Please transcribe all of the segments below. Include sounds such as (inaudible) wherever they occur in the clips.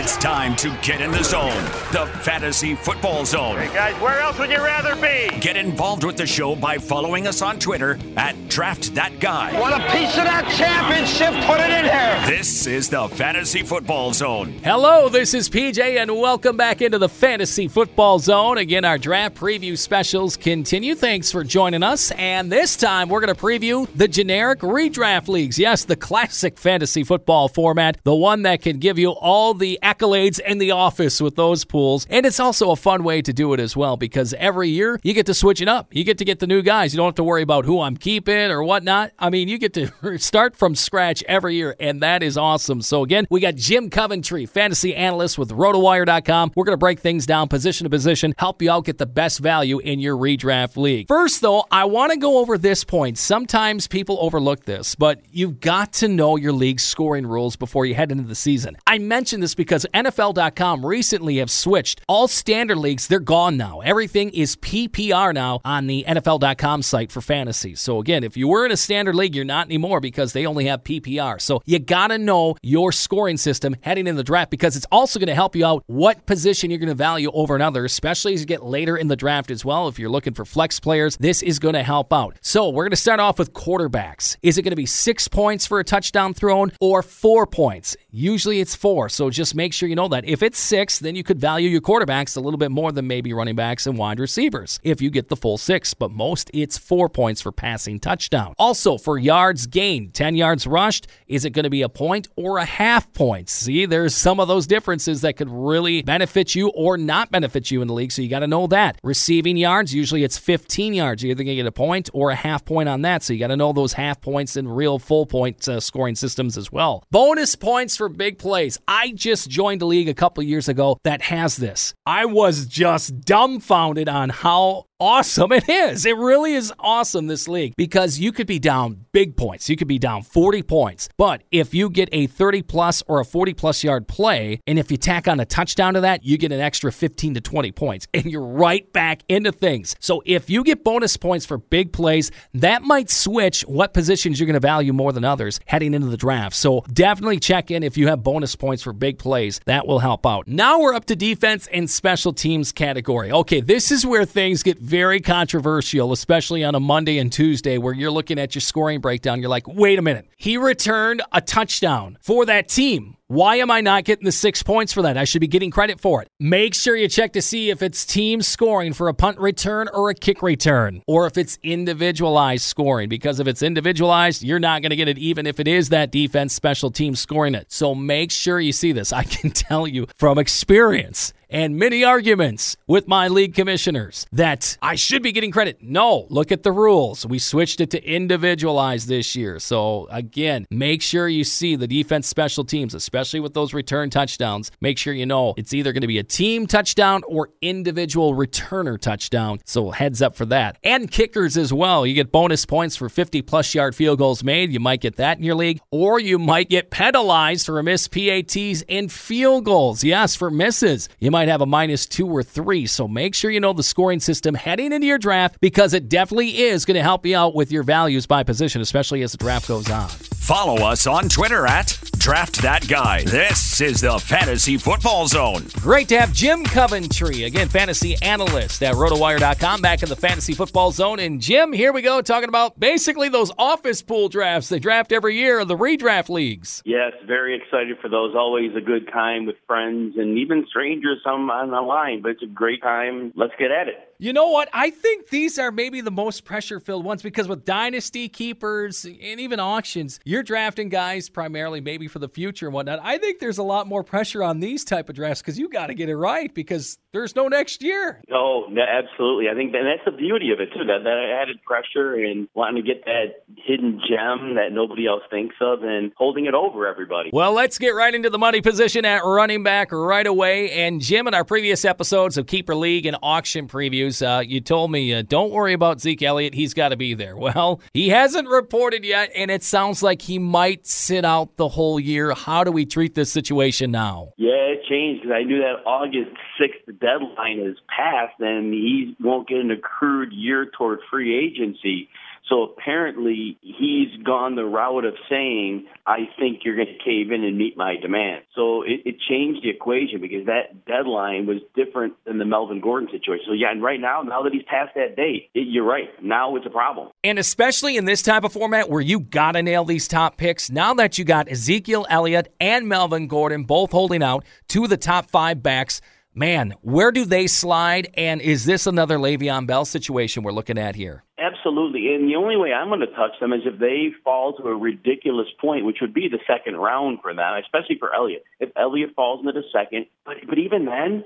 It's time to get in the zone, the Fantasy Football Zone. Hey guys, where else would you rather be? Get involved with the show by following us on Twitter at Draft That Guy. Want a piece of that championship? Put it in here. This is the Fantasy Football Zone. Hello, this is PJ, and welcome back into the Fantasy Football Zone. Again, our draft preview specials continue. Thanks for joining us. And this time, we're going to preview the generic redraft leagues. Yes, the classic fantasy football format, the one that can give you all the accolades in the office with those pools. And it's also a fun way to do it as well because every year you get to switch it up. You get to get the new guys. You don't have to worry about who I'm keeping or whatnot. I mean, you get to (laughs) start from scratch every year, and that is awesome. So, again, we got Jim Coventry, fantasy analyst with rotowire.com. We're going to break things down position to position, help you out get the best value in your redraft league. First, though, I want to go over this point. Sometimes people overlook this, but you've got to know your league's scoring rules before you head into the season. I mentioned this because NFL.com recently have switched. All standard leagues, they're gone now. Everything is PPR now on the NFL.com site for fantasy. So again, if you were in a standard league, you're not anymore because they only have PPR. So you got to know your scoring system heading in the draft because it's also going to help you out what position you're going to value over another, especially as you get later in the draft as well. If you're looking for flex players, this is going to help out. So we're going to start off with quarterbacks. Is it going to be six points for a touchdown thrown or four points? Usually it's four. So just make sure you know that. If it's six, then you could value your quarterbacks a little bit more than maybe running backs and wide receivers if you get the full six. But most, it's four points for passing touchdown. Also, for yards gained, 10 yards rushed, is it going to be a point or a half point? See, there's some of those differences that could really benefit you or not benefit you in the league. So you got to know that. Receiving yards, usually it's 15 yards. You're either going to get a point or a half point on that. So you got to know those half points and real full point uh, scoring systems as well. Bonus points for big plays. I just joined a league a couple years ago that has this. I was just dumbfounded on how awesome (laughs) it is. It really is awesome, this league, because you could be down big points. You could be down 40 points. But if you get a 30 plus or a 40 plus yard play, and if you tack on a touchdown to that, you get an extra 15 to 20 points, (laughs) and you're right back into things. So if you get bonus points for big plays, that might switch what positions you're going to value more than others heading into the draft. So definitely check in if you have bonus points for big plays. That will help out. Now we're up to defense and special teams category. Okay, this is where things get very controversial, especially on a Monday and Tuesday where you're looking at your scoring breakdown. You're like, wait a minute. He returned a touchdown for that team. Why am I not getting the six points for that? I should be getting credit for it. Make sure you check to see if it's team scoring for a punt return or a kick return, or if it's individualized scoring. Because if it's individualized, you're not going to get it, even if it is that defense special team scoring it. So make sure you see this. I can (laughs) tell you from experience and many arguments with my league commissioners that I should be getting credit. No, look at the rules. We switched it to individualized this year. So, again, make sure you see the defense special teams, especially with those return touchdowns. Make sure you know it's either going to be a team touchdown or individual returner touchdown. So, heads up for that. And kickers as well. You get bonus points for 50 plus yard field goals made. You might get that in your league, or you might get penalized for missed PATs and field goals. Yes, for misses. You might might have a minus two or three. So make sure you know the scoring system heading into your draft because it definitely is going to help you out with your values by position, especially as the draft goes on. Follow us on Twitter at Draft That Guy. This is the Fantasy Football Zone. Great to have Jim Coventry, again, fantasy analyst at rotowire.com, back in the Fantasy Football Zone. And Jim, here we go, talking about basically those office pool drafts they draft every year, of the redraft leagues. Yes, very excited for those. Always a good time with friends and even strangers some on the line, but it's a great time. Let's get at it. You know what? I think these are maybe the most pressure filled ones because with dynasty keepers and even auctions, you're drafting guys primarily maybe for the future and whatnot. I think there's a lot more pressure on these type of drafts because you got to get it right because there's no next year. Oh, no, absolutely. I think and that's the beauty of it too. That that added pressure and wanting to get that hidden gem that nobody else thinks of and holding it over everybody. Well, let's get right into the money position at running back right away. And Jim, in our previous episodes of Keeper League and auction previews uh, you told me, uh, don't worry about Zeke Elliott. He's got to be there. (laughs) Well, he hasn't reported yet, and it sounds like he might sit out the whole year. How do we treat this situation now? Yeah, it changed because I knew that August 6th deadline is passed, and he won't get an accrued year toward free agency. So apparently he's gone the route of saying, I think you're going to cave in and meet my demand. So it, it changed the equation because that deadline was different than the Melvin Gordon situation. So yeah, and right now, now that he's past that date, it, you're right. Now it's a problem. And especially in this type of format where you got to nail these top picks, now that you got Ezekiel Elliott and Melvin Gordon both holding out, two of the top five backs, man, where do they slide? And is this another Le'Veon Bell situation we're looking at here? Absolutely. And the only way I'm going to touch them is if they fall to a ridiculous point, which would be the second round for them, especially for Elliott. If Elliott falls into the second, but but even then,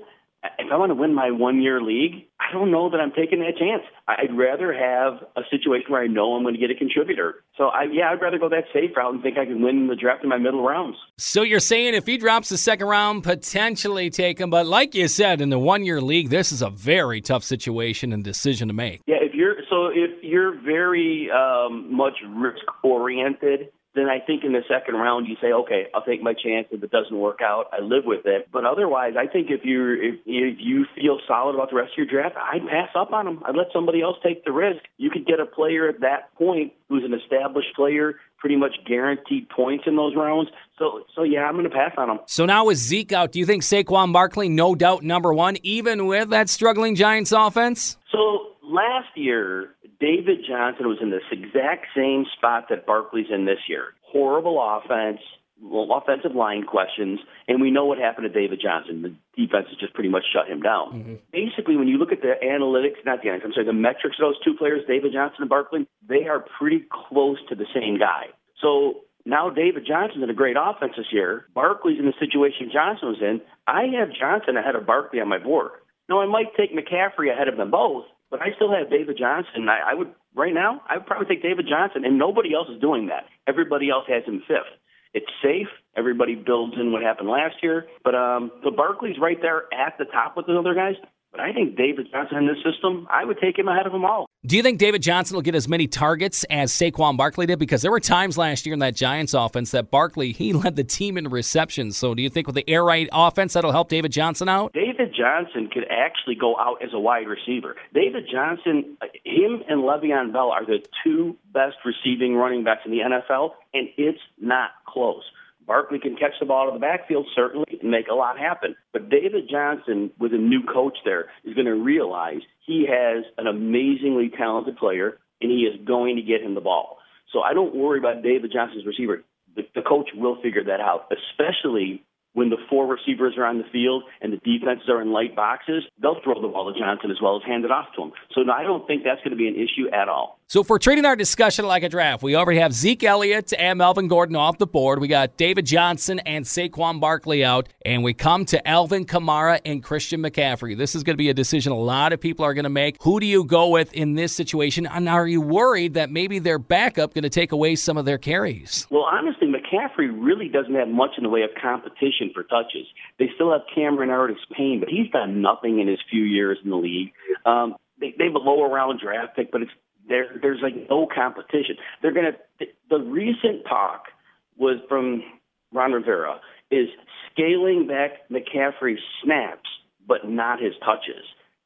if I want to win my one year league, I don't know that I'm taking that chance. I'd rather have a situation where I know I'm going to get a contributor. So I, yeah, I'd rather go that safe route and think I can win the draft in my middle rounds. So you're saying if he drops the second round, potentially take him, but like you said, in the one year league, this is a very tough situation and decision to make. Yeah, if you're so if you're very um, much risk oriented then I think in the second round you say, okay, I'll take my chance. If it doesn't work out, I live with it. But otherwise, I think if you if, if you feel solid about the rest of your draft, I'd pass up on them. I'd let somebody else take the risk. You could get a player at that point who's an established player, pretty much guaranteed points in those rounds. So, so yeah, I'm going to pass on them. So now with Zeke out, do you think Saquon Barkley, no doubt number one, even with that struggling Giants offense? So last year, David Johnson was in this exact same spot that Barkley's in this year. Horrible offense, offensive line questions, and we know what happened to David Johnson. The defense has just pretty much shut him down. Mm-hmm. Basically, when you look at the analytics, not the analytics, I'm sorry, the metrics of those two players, David Johnson and Barkley, they are pretty close to the same guy. So now David Johnson's in a great offense this year. Barkley's in the situation Johnson was in. I have Johnson ahead of Barkley on my board. Now I might take McCaffrey ahead of them both, but I still have David Johnson. I, I would right now. I would probably take David Johnson, and nobody else is doing that. Everybody else has him fifth. It's safe. Everybody builds in what happened last year, but um, the Barkley's right there at the top with the other guys. But I think David Johnson in this system, I would take him ahead of them all. Do you think David Johnson will get as many targets as Saquon Barkley did? Because there were times last year in that Giants offense that Barkley he (laughs) led the team in receptions. So do you think with the air raid offense that'll help David Johnson out? David Johnson could actually go out as a wide receiver. David Johnson, him and Le'Veon Bell are the two best receiving running backs in the NFL, and it's not close. Barkley can catch the ball to the backfield, certainly, and make a lot happen. But David Johnson, with a new coach there, is going to realize he has an amazingly talented player, and he is going to get him the ball. So I don't worry about David Johnson's receiver. The, the coach will figure that out, especially when the four receivers are on the field and the defenses are in light boxes, they'll throw the ball to Johnson as well as hand it off to him. So I don't think that's going to be an issue at all. So if we're treating our discussion like a draft, we already have Zeke Elliott and Melvin Gordon off the board. We got David Johnson and Saquon Barkley out, and we come to Alvin Kamara and Christian McCaffrey. This is going to be a decision a lot of people are going to make. Who do you go with in this situation? And are you worried that maybe their backup going to take away some of their carries? Well, honestly, McCaffrey really doesn't have much in the way of competition for touches. They still have Cameron Artis Payne, but he's done nothing in his few years in the league. Um, they, they have a lower round draft pick, but it's there. There's like no competition. They're gonna. The, the recent talk was from Ron Rivera is scaling back McCaffrey's snaps, but not his touches.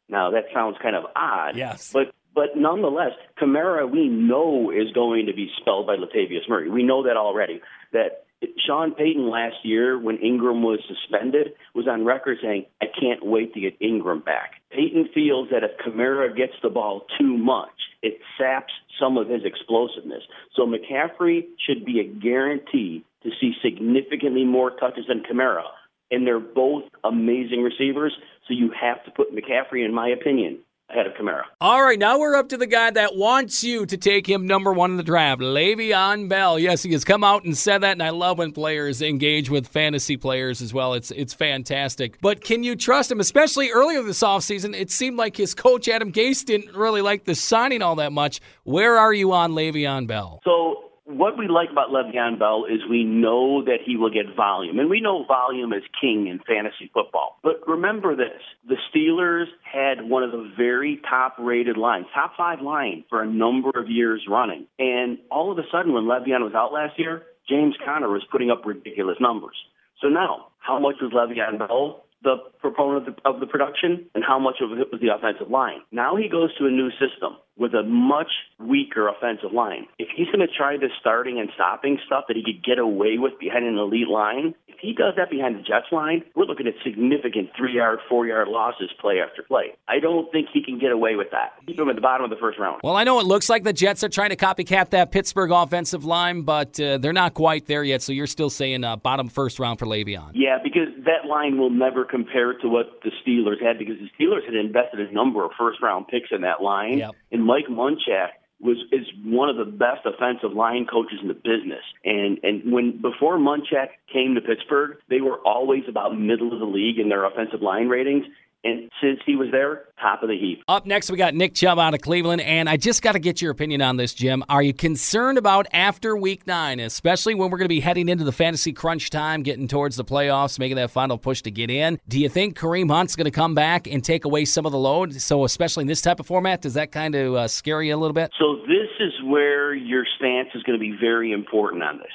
Now that sounds kind of odd. Yes. But but nonetheless, Kamara we know is going to be spelled by Latavius Murray. We know that already. That Sean Payton last year, when Ingram was suspended, was on record saying, I can't wait to get Ingram back. Payton feels that if Kamara gets the ball too much, it saps some of his explosiveness. So McCaffrey should be a guarantee to see significantly more touches than Kamara. And they're both amazing receivers, so you have to put McCaffrey, in my opinion, ahead of Kamara. All right, now we're up to the guy that wants you to take him number one in the draft, Le'Veon Bell. Yes, he has come out and said that, and I love when players engage with fantasy players as well. It's it's fantastic. But can you trust him? Especially earlier this offseason, it seemed like his coach Adam Gase didn't really like the signing all that much. Where are you on Le'Veon Bell? So what we like about Le'Veon Bell is we know that he will get volume, and we know volume is king in fantasy football. But remember this: the Steelers had one of the very top-rated lines, top five line for a number of years running, and all of a sudden, when Le'Veon was out last year, James Conner was putting up ridiculous numbers. So now, how much was Le'Veon Bell the proponent of the, of the production and how much of it was the offensive line. Now he goes to a new system with a much weaker offensive line. If he's going to try this starting and stopping stuff that he could get away with behind an elite line, if he does that behind the Jets line, we're looking at significant three yard, four yard losses play after play. I don't think he can get away with that. Keep him at the bottom of the first round. Well, I know it looks like the Jets are trying to copycat that Pittsburgh offensive line, but uh, they're not quite there yet. So you're still saying uh, bottom first round for Le'Veon. Yeah, because that line will never compare to what the Steelers had because the Steelers had invested a number of first round picks in that line. Yep. And Mike Munchak was is one of the best offensive line coaches in the business. And and when before Munchak came to Pittsburgh, they were always about middle of the league in their offensive line ratings. And since he was there, top of the heap. Up next, we got Nick Chubb out of Cleveland, and I just got to get your opinion on this, Jim. Are you concerned about after Week Nine, especially when we're going to be heading into the fantasy crunch time, getting towards the playoffs, making that final push to get in? Do you think Kareem Hunt's going to come back and take away some of the load? So, especially in this type of format, does that kind of uh, scare you a little bit? So this is where your stance is going to be very important on this.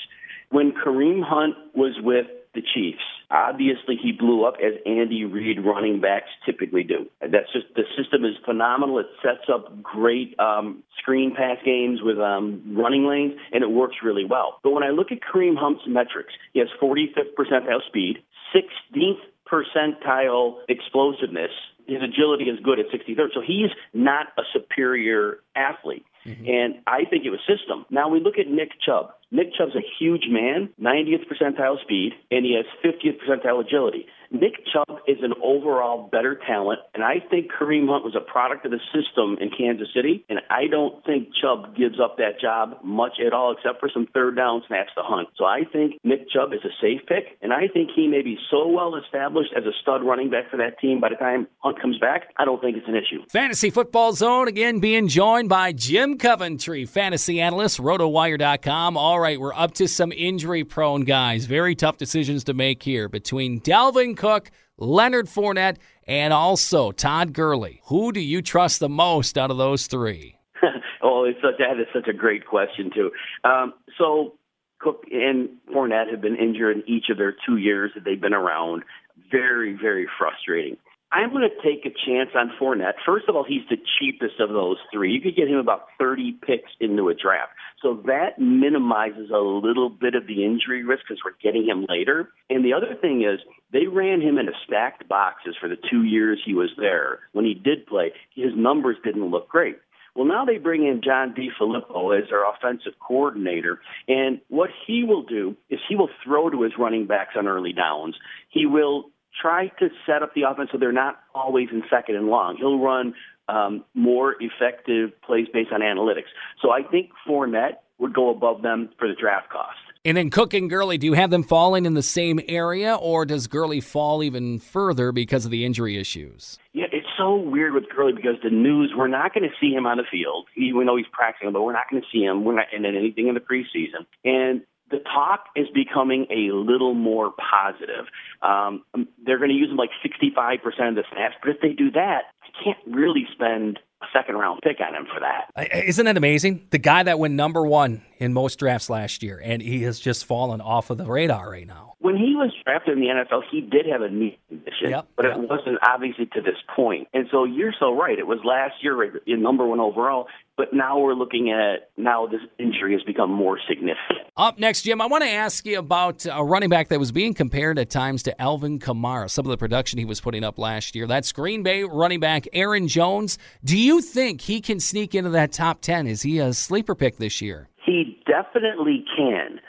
When Kareem Hunt was with the Chiefs. Obviously, he blew up as Andy Reid running backs typically do. That's just the system is phenomenal. It sets up great um, screen pass games with um, running lanes, and it works really well. But when I look at Kareem Hunt's metrics, he has 45th percentile speed, 16th percentile explosiveness. His agility is good at 63rd, so he's not a superior athlete. Mm-hmm. And I think it was system. Now we look at Nick Chubb. Nick Chubb's a huge man, 90th percentile speed, and he has 50th percentile agility. Nick Chubb is an overall better talent, and I think Kareem Hunt was a product of the system in Kansas City, and I don't think Chubb gives up that job much at all, except for some third down snaps to Hunt. So I think Nick Chubb is a safe pick, and I think he may be so well established as a stud running back for that team by the time Hunt comes back, I don't think it's an issue. Fantasy Football Zone again being joined by Jim Coventry, fantasy analyst, rotowire.com. All right, we're up to some injury prone guys. Very tough decisions to make here between Dalvin Cook, Leonard Fournette, and also Todd Gurley. Who do you trust the most out of those three? (laughs) oh, it's such, that is such a great question, too. Um, so, Cook and Fournette have been injured in each of their two years that they've been around. Very, very frustrating. I'm going to take a chance on Fournette. First of all, he's the cheapest of those three. You could get him about 30 picks into a draft. So that minimizes a little bit of the injury risk because we're getting him later. And the other thing is, they ran him into stacked boxes for the two years he was there. When he did play, his numbers didn't look great. Well, now they bring in John DeFilippo as their offensive coordinator, and what he will do is he will throw to his running backs on early downs. He will try to set up the offense so they're not always in second and long. He'll run um, more effective plays based on analytics. So I think Fournette would go above them for the draft cost. And then Cook and Gurley, do you have them falling in the same area, or does Gurley fall even further because of the injury issues? Yeah, it's so weird with Gurley because the news we're not going to see him on the field, even though he's practicing, but we're not going to see him. We're not in anything in the preseason, and the talk is becoming a little more positive. Um, they're going to use them like 65% of the snaps, but if they do that, I can't really spend a second round pick on him for that. Isn't that amazing? The guy that went number one in most drafts last year, and he has just fallen off of the radar right now. When he was drafted in the NFL, he did have a knee condition, yep, but yep. it wasn't obviously to this point. And so you're so right. It was last year, in number one overall, but now we're looking at now this injury has become more significant. Up next, Jim, I want to ask you about a running back that was being compared at times to Alvin Kamara. Some of the production he was putting up last year. That's Green Bay running back Aaron Jones. Do you think he can sneak into that top ten? Is he a sleeper pick this year? He definitely can.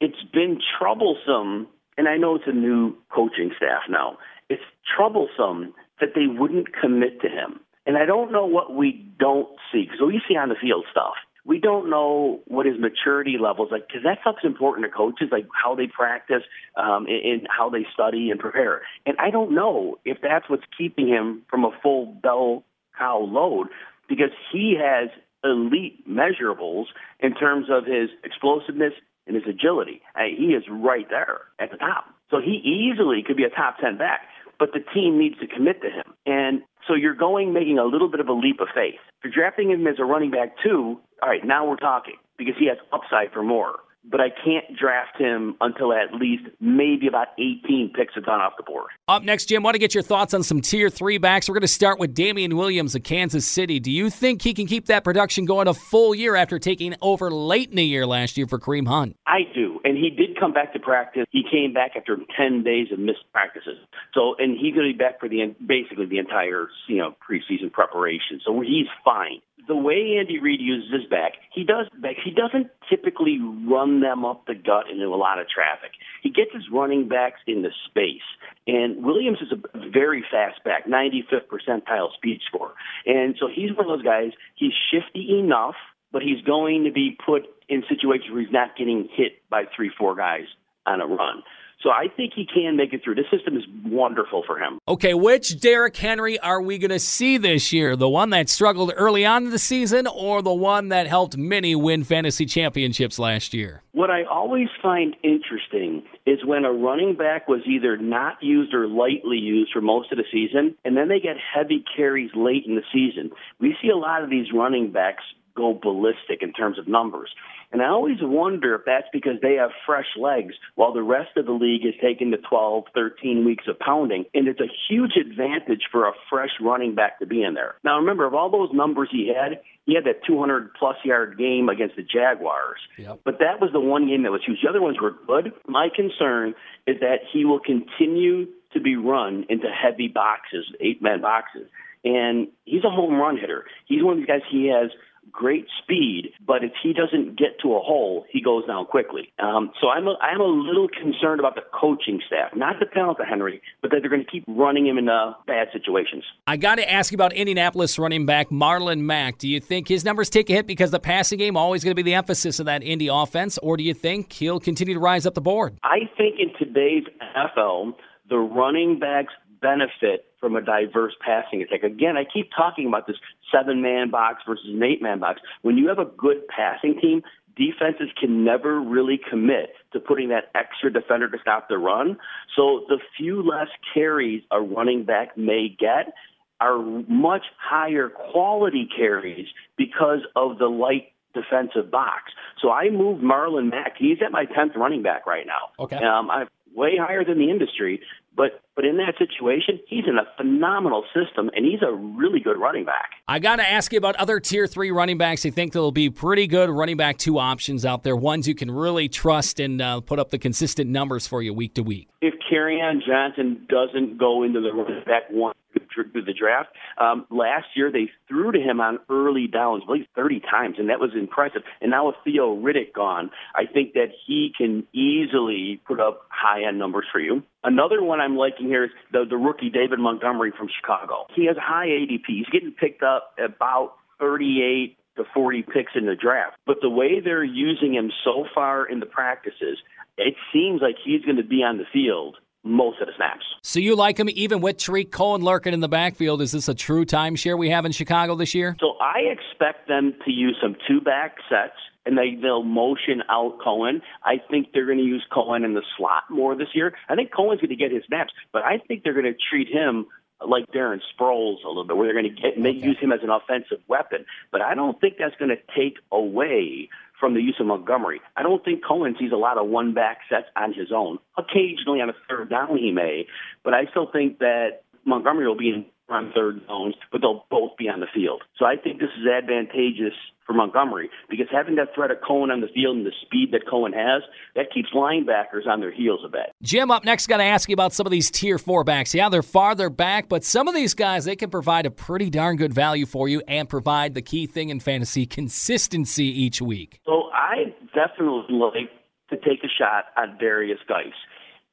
It's been troublesome, and I know it's a new coaching staff now. It's troublesome that they wouldn't commit to him. And I don't know what we don't see because we see on the field stuff. We don't know what his maturity levels like because that stuff's important to coaches, like how they practice um, and, how they study and prepare. And I don't know if that's what's keeping him from a full bell cow load because he has elite measurables in terms of his explosiveness and his agility. He is right there at the top. So he easily could be a top 10 back, but the team needs to commit to him. And so you're going making a little bit of a leap of faith. If you're drafting him as a running back too, all right, now we're talking because he has upside for more. But I can't draft him until at least maybe about 18 picks have gone off the board. Up next, Jim, want to get your thoughts on some tier three backs. We're going to start with Damien Williams of Kansas City. Do you think he can keep that production going a full year after taking over late in the year last year for Kareem Hunt? I do. And he did come back to practice. He came back after 10 days of missed practices. So, and he's going to be back for the basically the entire, you know, preseason preparation. So he's fine the way Andy Reid uses his back, he does back, he doesn't typically run them up the gut into a lot of traffic. He gets his running backs into space. And Williams is a very fast back, 95th percentile speed score. And so he's one of those guys, he's shifty enough, but he's going to be put in situations where he's not getting hit by three, four guys on a run. So I think he can make it through. This system is wonderful for him. Okay, which Derrick Henry are we going to see this year? The one that struggled early on in the season or the one that helped many win fantasy championships last year? What I always find interesting is when a running back was either not used or lightly used for most of the season, and then they get heavy carries late in the season. We see a lot of these running backs go ballistic in terms of numbers. And I always wonder if that's because they have fresh legs while the rest of the league is taking the 12, 13 weeks of pounding. And it's a huge advantage for a fresh running back to be in there. Now, remember, of all those numbers he had, he had that 200 plus yard game against the Jaguars. Yep. But that was the one game that was huge. The other ones were good. My concern is that he will continue to be run into heavy boxes, eight man boxes. And he's a home run hitter. He's one of these guys, he has great speed, but if he doesn't get to a hole, he goes down quickly. Um, so I'm a, I'm a little concerned about the coaching staff, not the talent of Henry, but that they're going to keep running him into bad situations. I got to ask you about Indianapolis running back Marlon Mack. Do you think his numbers take a hit because the passing game always going to be the emphasis of that Indy offense, or do you think he'll continue to rise up the board? I think in today's NFL, the running backs benefit from a diverse passing attack. Again, I keep talking about this seven man box versus an eight man box. When you have a good passing team, defenses can never really commit to putting that extra defender to stop the run. So the few less carries a running back may get are much higher quality carries because of the light defensive box. So I moved Marlon Mack. He's at my 10th running back right now. Okay. Um, I'm way higher than the industry, but but in that situation, he's in a phenomenal system, and he's a really good running back. I got to ask you about other tier three running backs. You think there'll be pretty good running back two options out there, ones you can really trust and uh, put up the consistent numbers for you week to week. If Kerryon Johnson doesn't go into the running back one through the draft. Um, last year, they threw to him on early downs, I believe 30 times, and that was impressive. And now with Theo Riddick gone, I think that he can easily put up high end numbers for you. Another one I'm liking here is the, the rookie David Montgomery from Chicago. He has high ADP. He's getting picked up about 38 to 40 picks in the draft. But the way they're using him so far in the practices, it seems like he's going to be on the field most of the snaps. So you like him even with Tarik Cohen lurking in the backfield? Is this a true timeshare we have in Chicago this year? So I expect them to use some two back sets and they, they'll motion out Cohen. I think they're going to use Cohen in the slot more this year. I think Cohen's going to get his snaps, but I think they're going to treat him like Darren Sproles a little bit, where they're going to get okay. use him as an offensive weapon. But I don't think that's going to take away from the use of Montgomery. I don't think Cohen sees a lot of one back sets on his own. Occasionally on a third down he may, but I still think that Montgomery will be in on third zones, but they'll both be on the field. So I think this is advantageous for Montgomery because having that threat of Cohen on the field and the speed that Cohen has, that keeps linebackers on their heels a bit. Jim, up next, got to ask you about some of these tier four backs. Yeah, they're farther back, but some of these guys, they can provide a pretty darn good value for you and provide the key thing in fantasy consistency each week. So I definitely like to take a shot on Derrius Guice.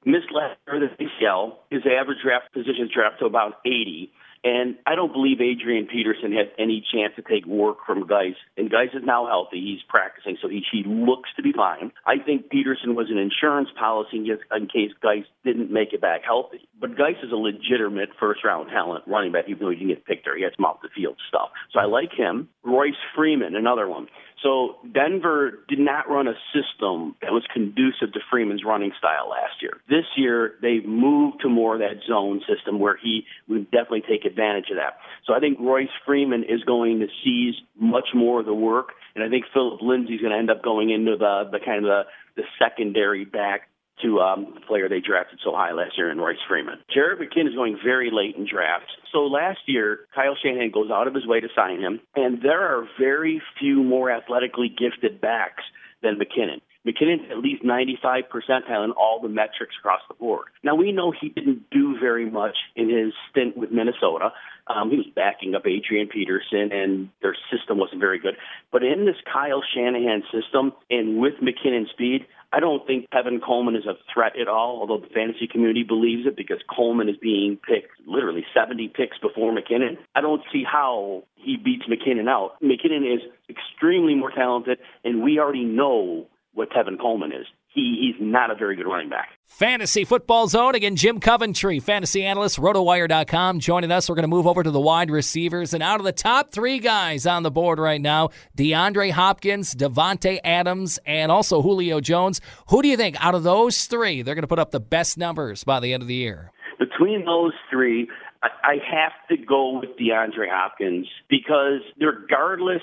Missed last year the ACL. His average draft position draft to about 80. And I don't believe Adrian Peterson has any chance to take work from Guice. And Guice is now healthy. He's practicing, so he, he looks to be fine. I think Peterson was an insurance policy in, case Guice didn't make it back healthy. But Guice is a legitimate first round talent running back, even though he didn't get picked or he had some off the field stuff. So I like him. Royce Freeman, another one. So Denver did not run a system that was conducive to Freeman's running style last year. This year, they've moved to more of that zone system where he would definitely take advantage of that. So I think Royce Freeman is going to seize much more of the work, and I think Phillip Lindsay's going to end up going into the the kind of the, the secondary back to um, the player they drafted so high last year in Royce Freeman. Jerick McKinnon is going very late in drafts. So last year, Kyle Shanahan goes out of his way to sign him, and there are very few more athletically gifted backs than McKinnon. McKinnon's at least 95 percentile in all the metrics across the board. Now, we know he didn't do very much in his stint with Minnesota. Um, he was backing up Adrian Peterson, and their system wasn't very good. But in this Kyle Shanahan system, and with McKinnon's speed, I don't think Tevin Coleman is a threat at all, although the fantasy community believes it because Coleman is being picked literally 70 picks before McKinnon. I don't see how he beats McKinnon out. McKinnon is extremely more talented, and we already know what Tevin Coleman is. He, he's not a very good running back. Fantasy Football Zone. Again, Jim Coventry, fantasy analyst, rotowire.com, joining us. We're going to move over to the wide receivers. And out of the top three guys on the board right now, DeAndre Hopkins, Davante Adams, and also Julio Jones. Who do you think out of those three, they're going to put up the best numbers by the end of the year? Between those three, I have to go with DeAndre Hopkins because regardless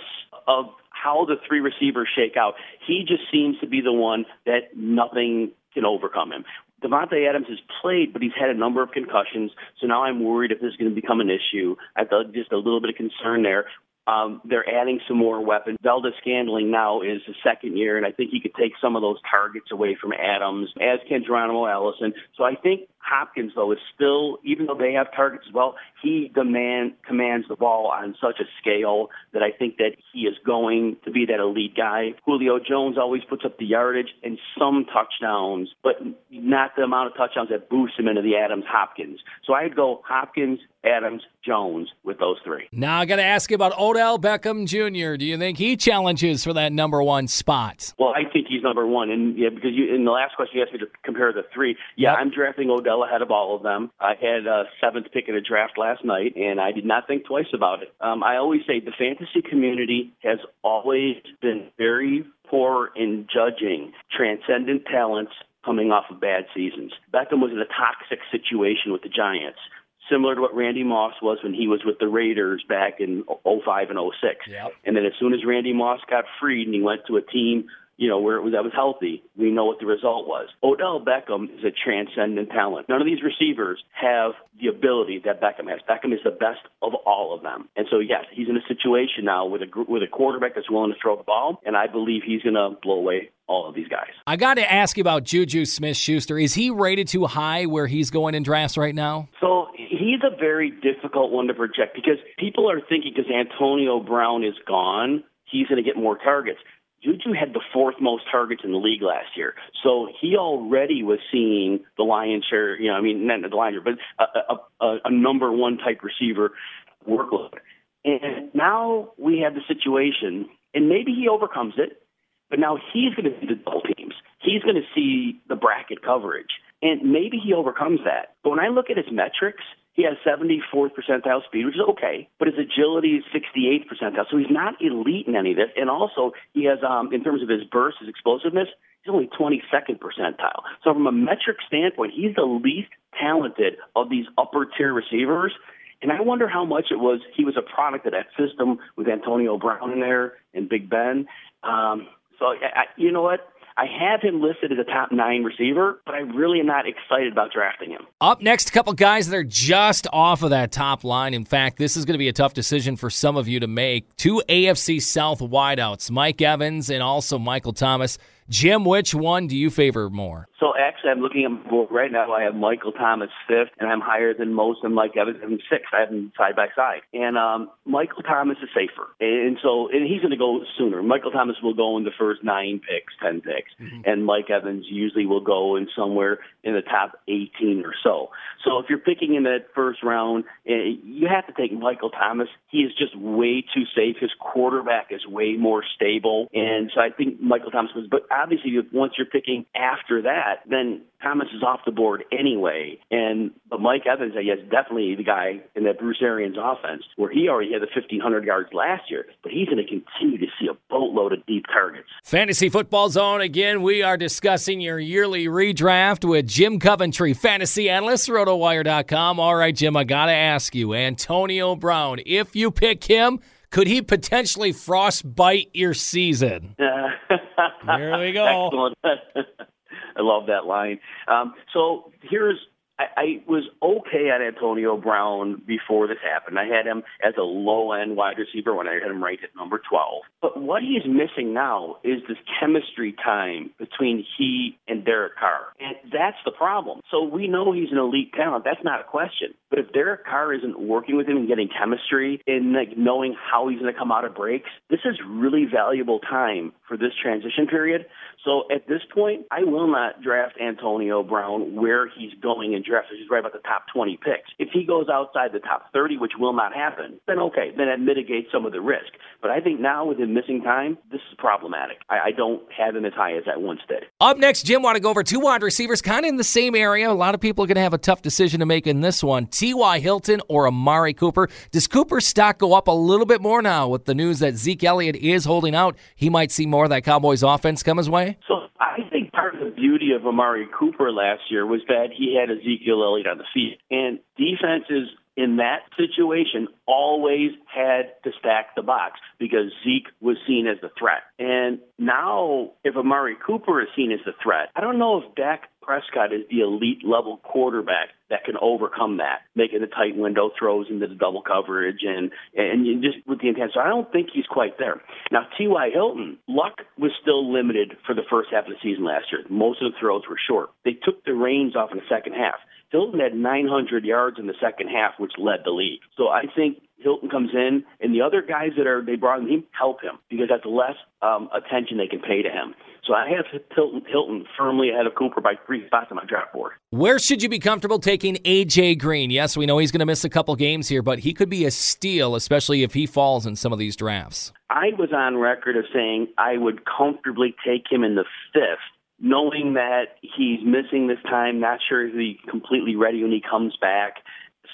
of how the three receivers shake out. He just seems to be the one that nothing can overcome him. Davante Adams has played, but he's had a number of concussions. So now I'm worried if this is going to become an issue. I've got just a little bit of concern there. Um, they're adding some more weapons. Valdes-Scantling now is the second year, and I think he could take some of those targets away from Adams, as can Geronimo Allison. So I think Hopkins, though, is still, even though they have targets as well, he demand commands the ball on such a scale that I think that he is going to be that elite guy. Julio Jones always puts up the yardage and some touchdowns, but not the amount of touchdowns that boost him into the Adams Hopkins. So I'd go Hopkins, Adams, Jones with those three. Now I got to ask you about Odell Beckham Jr. Do you think he challenges for that number one spot? Well, I think he's number one, and yeah, because you, in the last question you asked me to compare the three. Yeah, yep. I'm drafting Odell ahead of all of them. I had a seventh pick in a draft last night, and I did not think twice about it. Um, I always say the fantasy community has always been very poor in judging transcendent talents coming off of bad seasons. Beckham was in a toxic situation with the Giants similar to what Randy Moss was when he was with the Raiders back in 05 and 06. Yep. And then as soon as Randy Moss got freed and he went to a team you know, where it was, that was healthy, we know what the result was. Odell Beckham is a transcendent talent. None of these receivers have the ability that Beckham has. Beckham is the best of all of them. And so, yes, he's in a situation now with a with a quarterback that's willing to throw the ball, and I believe he's going to blow away all of these guys. I got to ask you about Juju Smith Schuster. Is he rated too high where he's going in drafts right now? So he's a very difficult one to project because people are thinking because Antonio Brown is gone, he's going to get more targets. Juju had the fourth most targets in the league last year, so he already was seeing the lion's share. You know, I mean, not the lion's share, but a, a, a number one type receiver workload. And now we have the situation, and maybe he overcomes it, but now he's going to see the double teams. He's going to see the bracket coverage, and maybe he overcomes that. But when I look at his metrics, he has 74th percentile speed, which is okay, but his agility is 68th percentile. So he's not elite in any of this. And also, he has, um, in terms of his burst, his explosiveness, he's only 22nd percentile. So from a metric standpoint, he's the least talented of these upper tier receivers. And I wonder how much it was he was a product of that system with Antonio Brown in there and Big Ben. Um, so I, you know what? I have him listed as a top nine receiver, but I really am not excited about drafting him. Up next, a couple guys that are just off of that top line. In fact, this is going to be a tough decision for some of you to make. Two AFC South wideouts, Mike Evans and also Michael Thomas. Jim, which one do you favor more? So actually, I'm looking at board right now. I have Michael Thomas fifth, and I'm higher than most, and Mike Evans I'm sixth. I have them side by side, and um, Michael Thomas is safer, and so and he's going to go sooner. Michael Thomas will go in the first nine picks, ten picks, mm-hmm. and Mike Evans usually will go in somewhere in the top 18 or so. So if you're picking in that first round, eh, you have to take Michael Thomas. He is just way too safe. His quarterback is way more stable, and so I think Michael Thomas was. But obviously, once you're picking after that, then Thomas is off the board anyway. And but Mike Evans, I guess, definitely the guy in that Bruce Arians offense where he already had the 1,500 yards last year, but he's going to continue to see a boatload of deep targets. Fantasy Football Zone. Again, we are discussing your yearly redraft with Jim Coventry, fantasy analyst, rotowire.com. All right, Jim, I got to ask you, Antonio Brown, if you pick him, could he potentially frostbite your season? (laughs) there we go. Excellent. (laughs) I love that line. Um, so here's I, I was okay at Antonio Brown before this happened. I had him as a low end wide receiver when I had him ranked at number 12. But what he's missing now is this chemistry time between he and Derek Carr. And that's the problem. So we know he's an elite talent. That's not a question. But if Derek Carr isn't working with him and getting chemistry and like knowing how he's going to come out of breaks, this is really valuable time for this transition period. So at this point, I will not draft Antonio Brown where he's going in drafts. He's right about the top 20 picks. If he goes outside the top 30, which will not happen, then okay, then that mitigates some of the risk. But I think now with him missing time, this is problematic. I, I don't have him as high as I once did. Up next, Jim want to go over two wide receivers, kind of in the same area. A lot of people are going to have a tough decision to make in this one. T.Y. Hilton or Amari Cooper. Does Cooper's stock go up a little bit more now with the news that Zeke Elliott is holding out? He might see more of that Cowboys offense come his way? So I think part of the beauty of Amari Cooper last year was that he had Ezekiel Elliott on the field. And defenses in that situation always had to stack the box because Zeke was seen as the threat. And now, if Amari Cooper is seen as the threat, I don't know if Dak Prescott is the elite level quarterback that can overcome that, making the tight window throws into the double coverage and and just with the intent. So I don't think he's quite there. Now T.Y. Hilton, Luck was still limited for the first half of the season last year. Most of the throws were short. They took the reins off in the second half. Hilton had 900 yards in the second half, which led the league. So I think Hilton comes in, and the other guys that are they brought him help him because that's less um, attention they can pay to him. So I have Hilton, Hilton firmly ahead of Cooper by three spots on my draft board. Where should you be comfortable taking AJ Green? Yes, we know he's going to miss a couple games here, but he could be a steal, especially if he falls in some of these drafts. I was on record of saying I would comfortably take him in the fifth knowing that he's missing this time, not sure if he's completely ready when he comes back.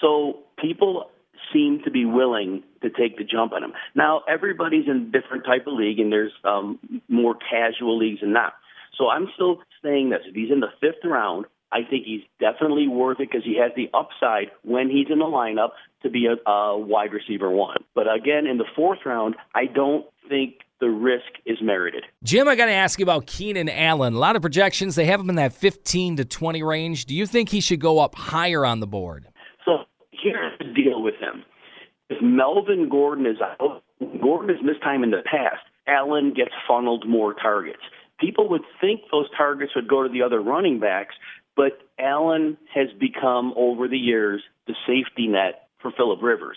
So people seem to be willing to take the jump on him. Now everybody's in a different type of league, and there's um, more casual leagues and not. So I'm still saying this: if he's in the fifth round, I think he's definitely worth it because he has the upside when he's in the lineup to be a, a wide receiver one. But again, in the fourth round, I don't think the risk is merited. Jim, I got to ask you about Keenan Allen. A lot of projections, they have him in that 15 to 20 range. Do you think he should go up higher on the board? So here's the deal with him. If Melvin Gordon is out, Gordon has missed time in the past, Allen gets funneled more targets. People would think those targets would go to the other running backs, but Allen has become, over the years, the safety net for Philip Rivers.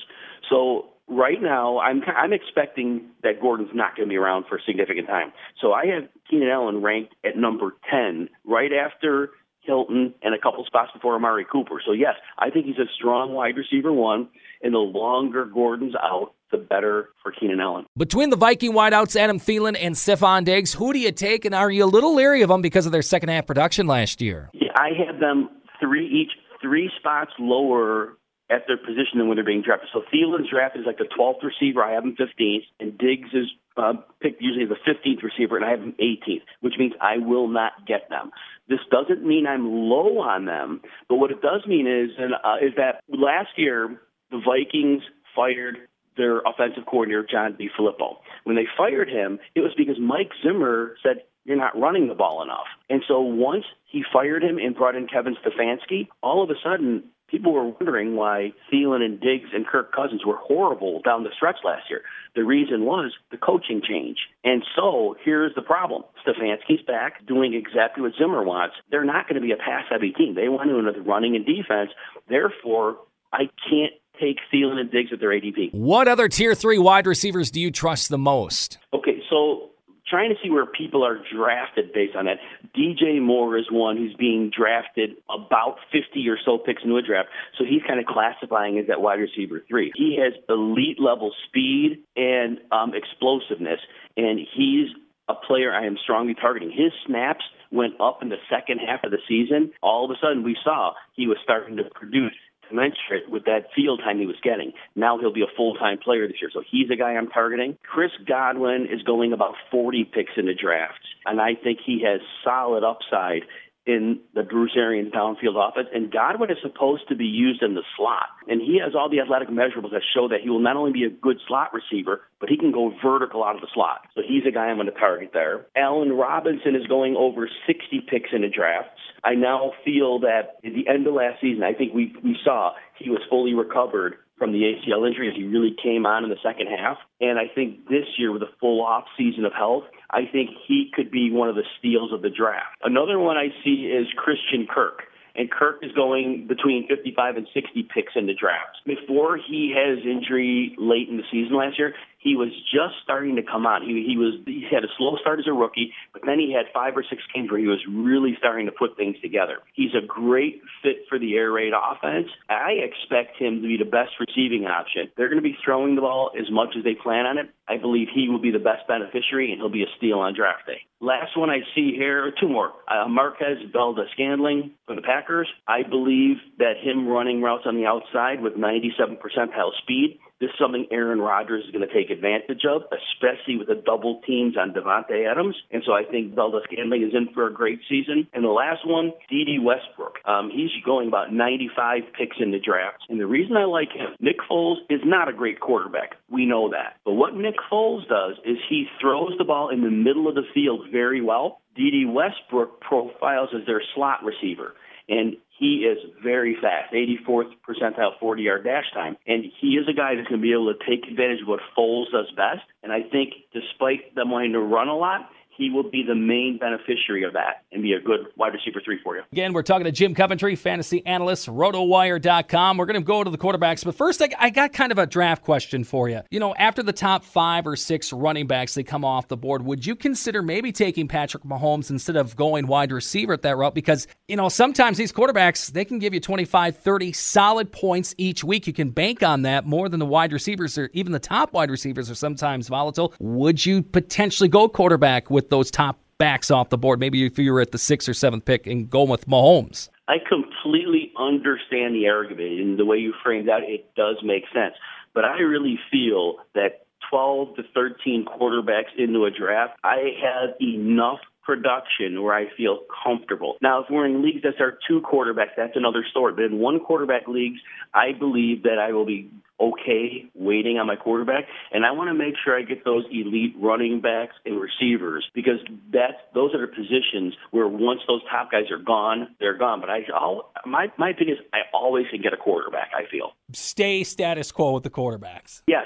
So right now, I'm I'm expecting that Gordon's not going to be around for a significant time. So I have Keenan Allen ranked at number 10, right after Hilton and a couple spots before Amari Cooper. So yes, I think he's a strong wide receiver one, and the longer Gordon's out, the better for Keenan Allen. Between the Viking wideouts, Adam Thielen and Stefon Diggs, who do you take, and are you a little leery of them because of their second half production last year? Yeah, I have them three each, three spots lower at their position than when they're being drafted. So Thielen's drafted as like the 12th receiver. I have him 15th, and Diggs is uh, picked usually the 15th receiver, and I have him 18th, which means I will not get them. This doesn't mean I'm low on them, but what it does mean is, and, uh, is that last year the Vikings fired their offensive coordinator John DeFilippo. When they fired him, it was because Mike Zimmer said you're not running the ball enough. And so once he fired him and brought in Kevin Stefanski, all of a sudden people were wondering why Thielen and Diggs and Kirk Cousins were horrible down the stretch last year. The reason was the coaching change. And so here's the problem. Stefanski's back doing exactly what Zimmer wants. They're not going to be a pass heavy team. They want to another running and defense. Therefore, I can't take Thielen and Diggs at their ADP. What other tier three wide receivers do you trust the most? Okay, so trying to see where people are drafted based on that. DJ Moore is one who's being drafted about 50 or so picks into a draft. So he's kind of classifying as that wide receiver three. He has elite level speed and um, explosiveness, and he's a player I am strongly targeting. His snaps went up in the second half of the season. All of a sudden, we saw he was starting to produce commensurate with that field time he was getting. Now he'll be a full time player this year. So he's a guy I'm targeting. Chris Godwin is going about 40 picks in the draft, and I think he has solid upside in the Bruce Arians downfield offense. And Godwin is supposed to be used in the slot. And he has all the athletic measurables that show that he will not only be a good slot receiver, but he can go vertical out of the slot. So he's a guy I'm going to target there. Allen Robinson is going over 60 picks in the drafts. I now feel that at the end of last season, I think we, we saw he was fully recovered from the ACL injury as he really came on in the second half. And I think this year, with a full off season of health, I think he could be one of the steals of the draft. Another one I see is Christian Kirk and Kirk is going between 55 and 60 picks in the draft. Before he had his injury late in the season last year, he was just starting to come on. He, he was he had a slow start as a rookie, but then he had five or six games where he was really starting to put things together. He's a great fit for the air raid offense. I expect him to be the best receiving option. They're going to be throwing the ball as much as they plan on it. I believe he will be the best beneficiary, and he'll be a steal on draft day. Last one I see here, two more. Uh, Marquez Valdes-Scantling for the Packers. I believe that him running routes on the outside with 97 percentile speed this is something Aaron Rodgers is going to take advantage of, especially with the double teams on Davante Adams. And so I think Valdes-Scantling is in for a great season. And the last one, Dede Westbrook. Um, he's going about 95 picks in the draft. And the reason I like him, Nick Foles is not a great quarterback. We know that. But what Nick Foles does is he throws the ball in the middle of the field very well. Dede Westbrook profiles as their slot receiver. And he is very fast, 84th percentile 40 yard dash time. And he is a guy that's going to be able to take advantage of what Foles does best. And I think despite them wanting to run a lot, he will be the main beneficiary of that and be a good wide receiver three for you. Again, we're talking to Jim Coventry, fantasy analyst, rotowire.com. We're going to go to the quarterbacks, but first, I, I, got kind of a draft question for you. You know, after the top five or six running backs they come off the board, would you consider maybe taking Patrick Mahomes instead of going wide receiver at that route? Because, you know, sometimes these quarterbacks, they can give you 25, 30 solid points each week. You can bank on that more than the wide receivers or even the top wide receivers are sometimes volatile. Would you potentially go quarterback with those top backs off the board. Maybe if you were at the sixth or seventh pick and go with Mahomes. I completely understand the argument and the way you framed that. It does make sense, but I really feel that 12 to 13 quarterbacks into a draft, I have enough production where I feel comfortable. Now, if we're in leagues that are two quarterbacks, that's another story. But in one quarterback leagues, I believe that I will be okay waiting on my quarterback, and I want to make sure I get those elite running backs and receivers because that's those are the positions where once those top guys are gone, they're gone. But I, I'll, my my opinion is I always can get a quarterback. I feel stay status quo with the quarterbacks. Yes,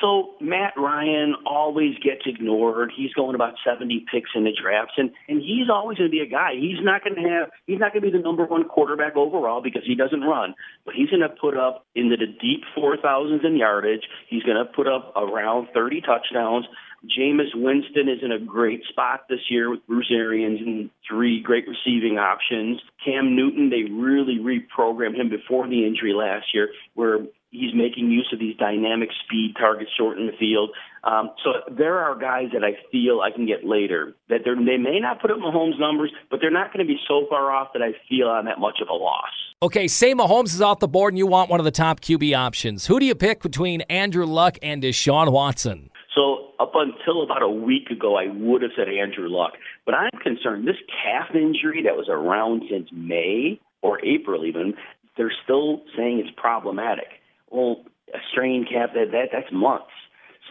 so Matt Ryan always gets ignored. He's going about 70 picks in the drafts, and and he's always going to be a guy. He's not going to have. He's not going to be the number one quarterback overall because he doesn't run, but he's going to put up into the deep four thousands in yardage. He's going to put up around 30 touchdowns. Jameis Winston is in a great spot this year with Bruce Arians and three great receiving options. Cam Newton, they really reprogrammed him before the injury last year, where he's making use of these dynamic speed targets short in the field. Um, so there are guys that I feel I can get later that they may not put up Mahomes' numbers, but they're not going to be so far off that I feel I'm at much of a loss. Okay, say Mahomes is off the board and you want one of the top QB options. Who do you pick between Andrew Luck and Deshaun Watson? So up until about a week ago, I would have said Andrew Luck, but I'm concerned this calf injury that was around since May or April even, they're still saying it's problematic. Well, a strain cap that, that that's months.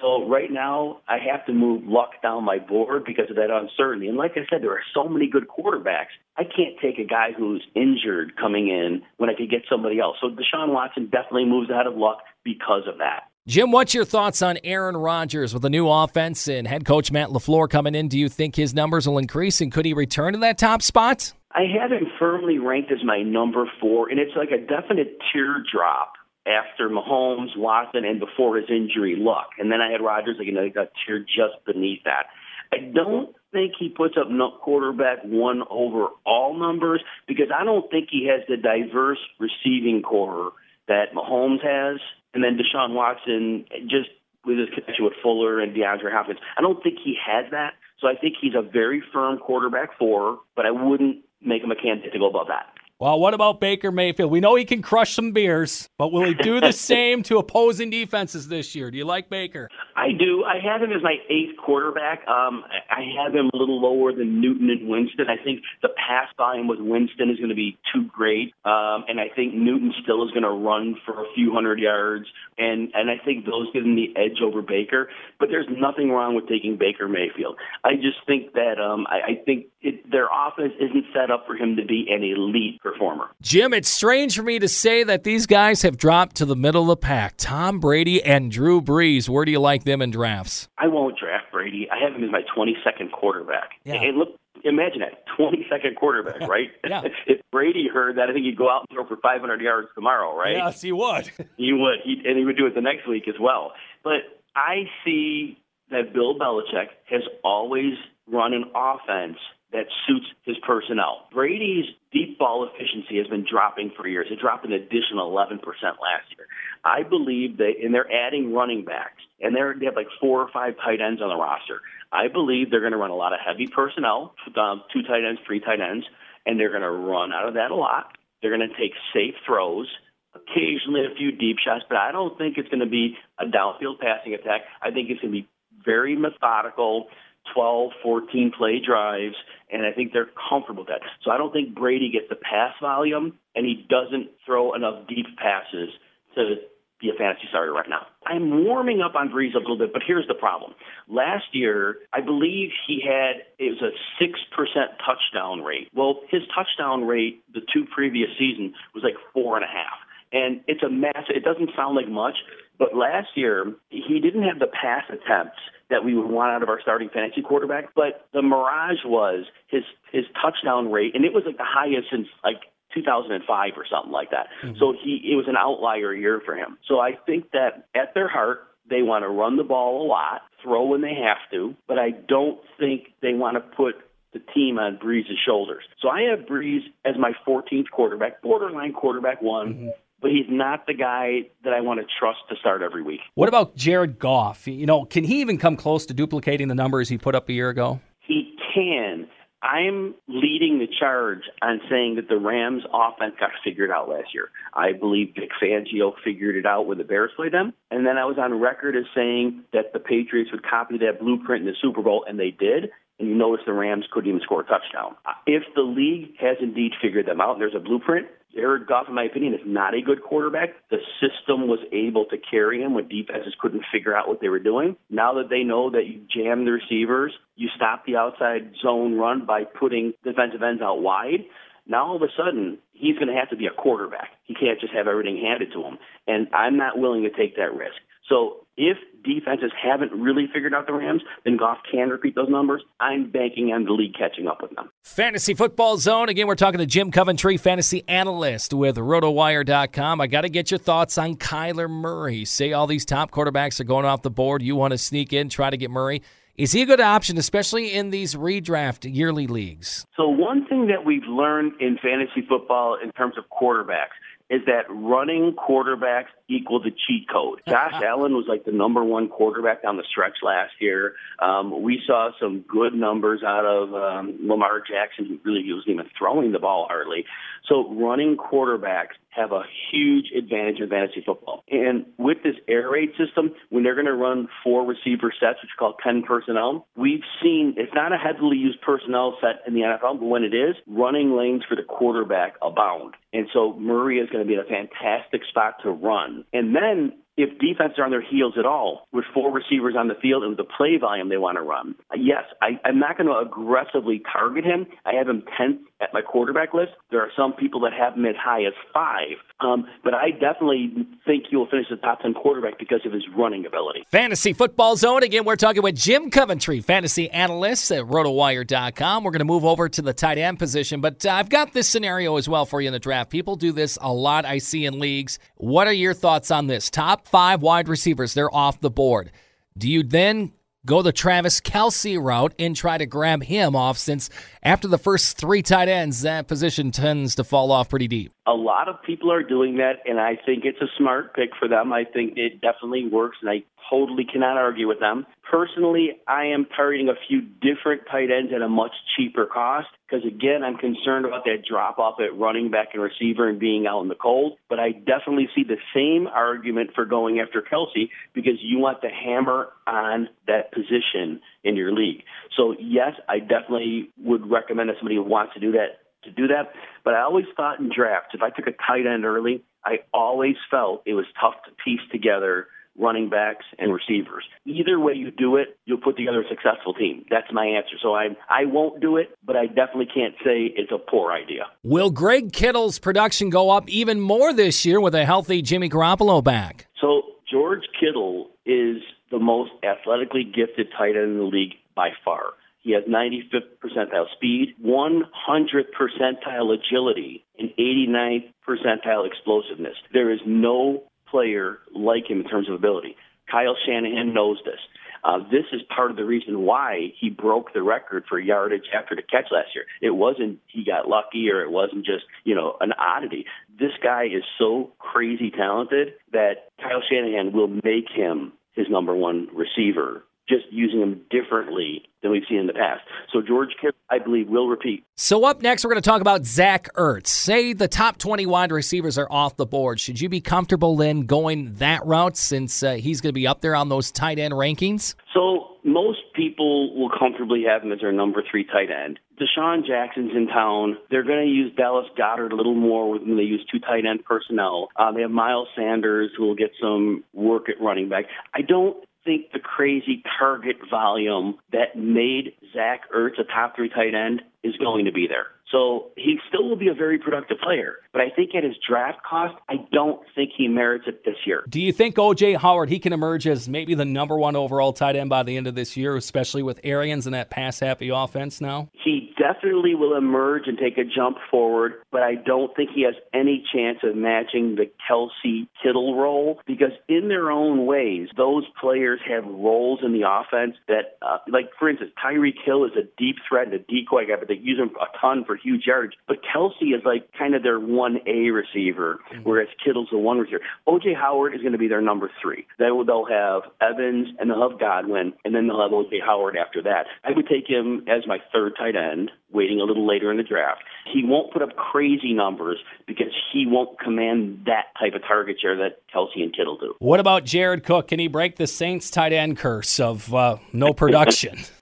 So right now, I have to move Luck down my board because of that uncertainty. And like I said, there are so many good quarterbacks. I can't take a guy who's injured coming in when I could get somebody else. So Deshaun Watson definitely moves ahead of Luck because of that. Jim, what's your thoughts on Aaron Rodgers with the new offense and head coach Matt LaFleur coming in? Do you think his numbers will increase and could he return to that top spot? I have him firmly ranked as my number four, and it's like a definite teardrop after Mahomes, Watson, and before his injury, Luck. And then I had Rodgers, like, you know, a tier just beneath that. I don't think he puts up quarterback one overall numbers because I don't think he has the diverse receiving corps that Mahomes has. And then Deshaun Watson, just with his connection with Fuller and DeAndre Hopkins, I don't think he has that. So I think he's a very firm quarterback four, but I wouldn't make him a candidate to go above that. Well, what about Baker Mayfield? We know he can crush some beers, but will he do the (laughs) same to opposing defenses this year? Do you like Baker? I do. I have him as my eighth quarterback. Um, I have him a little lower than Newton and Winston. I think the pass volume with Winston is going to be too great, um, and I think Newton still is going to run for a few hundred yards, and and I think those give him the edge over Baker. But there's nothing wrong with taking Baker Mayfield. I just think that um, I, I think it, their offense isn't set up for him to be an elite performer. Jim, it's strange for me to say that these guys have dropped to the middle of the pack. Tom Brady and Drew Brees. Where do you like them in drafts? I won't draft Brady. I have him as my 22nd quarterback. Yeah. And look, imagine that 22nd quarterback, (laughs) right? Yeah. (laughs) if Brady heard that, I think he'd go out and throw for 500 yards tomorrow, right? Yes, he would. (laughs) He would, he, and he would do it the next week as well. But I see that Bill Belichick has always run an offense that suits his personnel. Brady's deep ball efficiency has been dropping for years. It dropped an additional 11% last year. I believe that, and they're adding running backs, and they're, they have like four or five tight ends on the roster. I believe they're going to run a lot of heavy personnel, um, two tight ends, three tight ends, and they're going to run out of that a lot. They're going to take safe throws, occasionally a few deep shots, but I don't think it's going to be a downfield passing attack. I think it's going to be very methodical, 12, 14 play drives, and I think they're comfortable with that. So I don't think Brady gets the pass volume, and he doesn't throw enough deep passes to be a fantasy starter right now. I'm warming up on Brees a little bit, but here's the problem. Last year, I believe he had it was a six percent touchdown rate. Well, his touchdown rate the two previous seasons was like four and a half, and it's a massive. It doesn't sound like much, but last year he didn't have the pass attempts that we would want out of our starting fantasy quarterback. But the mirage was his his touchdown rate, and it was like the highest since like 2005 or something like that. Mm-hmm. So he it was an outlier year for him. So I think that at their heart they want to run the ball a lot, throw when they have to, but I don't think they want to put the team on Brees's shoulders. So I have Brees as my 14th quarterback, borderline quarterback one. Mm-hmm but he's not the guy that I want to trust to start every week. What about Jared Goff? You know, can he even come close to duplicating the numbers he put up a year ago? He can. I'm leading the charge on saying that the Rams offense got figured out last year. I believe Vic Fangio figured it out when the Bears played them. And then I was on record as saying that the Patriots would copy that blueprint in the Super Bowl, and they did. And you notice the Rams couldn't even score a touchdown. If the league has indeed figured them out and there's a blueprint, Jared Goff, in my opinion, is not a good quarterback. The system was able to carry him when defenses couldn't figure out what they were doing. Now that they know that you jam the receivers, you stop the outside zone run by putting defensive ends out wide. Now all of a sudden, he's going to have to be a quarterback. He can't just have everything handed to him. And I'm not willing to take that risk. So if defenses haven't really figured out the Rams, then Goff can repeat those numbers. I'm banking on the league catching up with them. Fantasy Football Zone. Again, we're talking to Jim Coventry, fantasy analyst with RotoWire.com. I got to get your thoughts on Kyler Murray. Say all these top quarterbacks are going off the board. You want to sneak in, try to get Murray. Is he a good option, especially in these redraft yearly leagues? So, one thing that we've learned in fantasy football in terms of quarterbacks is that running quarterbacks equal the cheat code. (laughs) Josh Allen was like the number one quarterback down the stretch last year. Um, we saw some good numbers out of um, Lamar Jackson, who really wasn't even throwing the ball hardly. So running quarterbacks have a huge advantage in fantasy football. And with this air raid system, when they're going to run four receiver sets, which is called 10 personnel, we've seen it's not a heavily used personnel set in the NFL, but when it is, running lanes for the quarterback abound. And so Murray is going to be in a fantastic spot to run. And then if defense are on their heels at all with four receivers on the field and with the play volume they want to run, yes, I, I'm not going to aggressively target him. I have him 10th at my quarterback list. There are some people that have him as high as five, um, but I definitely think he will finish the top 10 quarterback because of his running ability. Fantasy Football Zone. Again, we're talking with Jim Coventry, fantasy analyst at rotowire.com. We're going to move over to the tight end position, but uh, I've got this scenario as well for you in the draft. People do this a lot, I see in leagues. What are your thoughts on this? Top five wide receivers, they're off the board. Do you then go the Travis Kelce route and try to grab him off since after the first three tight ends, that position tends to fall off pretty deep? A lot of people are doing that, and I think it's a smart pick for them. I think it definitely works, and I totally cannot argue with them. Personally, I am targeting a few different tight ends at a much cheaper cost because, again, I'm concerned about that drop off at running back and receiver and being out in the cold. But I definitely see the same argument for going after Kelce because you want the hammer on that position in your league. So, yes, I definitely would recommend that somebody who wants to do that to do that. But I always thought in drafts, if I took a tight end early, I always felt it was tough to piece together running backs, and receivers. Either way you do it, you'll put together a successful team. That's my answer. So I I won't do it, but I definitely can't say it's a poor idea. Will Greg Kittle's production go up even more this year with a healthy Jimmy Garoppolo back? So George Kittle is the most athletically gifted tight end in the league by far. He has 95th percentile speed, 100th percentile agility, and 89th percentile explosiveness. There is no player like him in terms of ability. Kyle Shanahan knows this. Uh, this is part of the reason why he broke the record for yardage after the catch last year. It wasn't he got lucky or it wasn't just, you know, an oddity. This guy is so crazy talented that Kyle Shanahan will make him his number one receiver just using them differently than we've seen in the past. So George Kittle, I believe, will repeat. So up next, we're going to talk about Zach Ertz. Say the top 20 wide receivers are off the board. Should you be comfortable then going that route since uh, he's going to be up there on those tight end rankings? So most people will comfortably have him as their number three tight end. DeSean Jackson's in town. They're going to use Dallas Goedert a little more when they use two tight end personnel. Uh, they have Miles Sanders who will get some work at running back. I don't think the crazy target volume that made Zach Ertz a top three tight end is going to be there. So he still will be a very productive player. But I think at his draft cost, I don't think he merits it this year. Do you think OJ Howard he can emerge as maybe the number one overall tight end by the end of this year, especially with Arians and that pass happy offense now? He definitely will emerge and take a jump forward, but I don't think he has any chance of matching the Kelce Kittle role because in their own ways, those players have roles in the offense that, uh, like for instance, Tyreek Hill is a deep threat and a decoy guy, but they use him a ton for huge yardage. But Kelce is like kind of their one A receiver, mm-hmm. whereas Kittle's the one receiver. OJ Howard is going to be their number three. Then they'll have Evans and they'll have Godwin, and then they'll have OJ Howard after that. I would take him as my third tight end, waiting a little later in the draft. He won't put up crazy numbers because he won't command that type of target share that Kelce and Kittle do. What about Jared Cook? Can he break the Saints tight end curse of uh, no production? (laughs)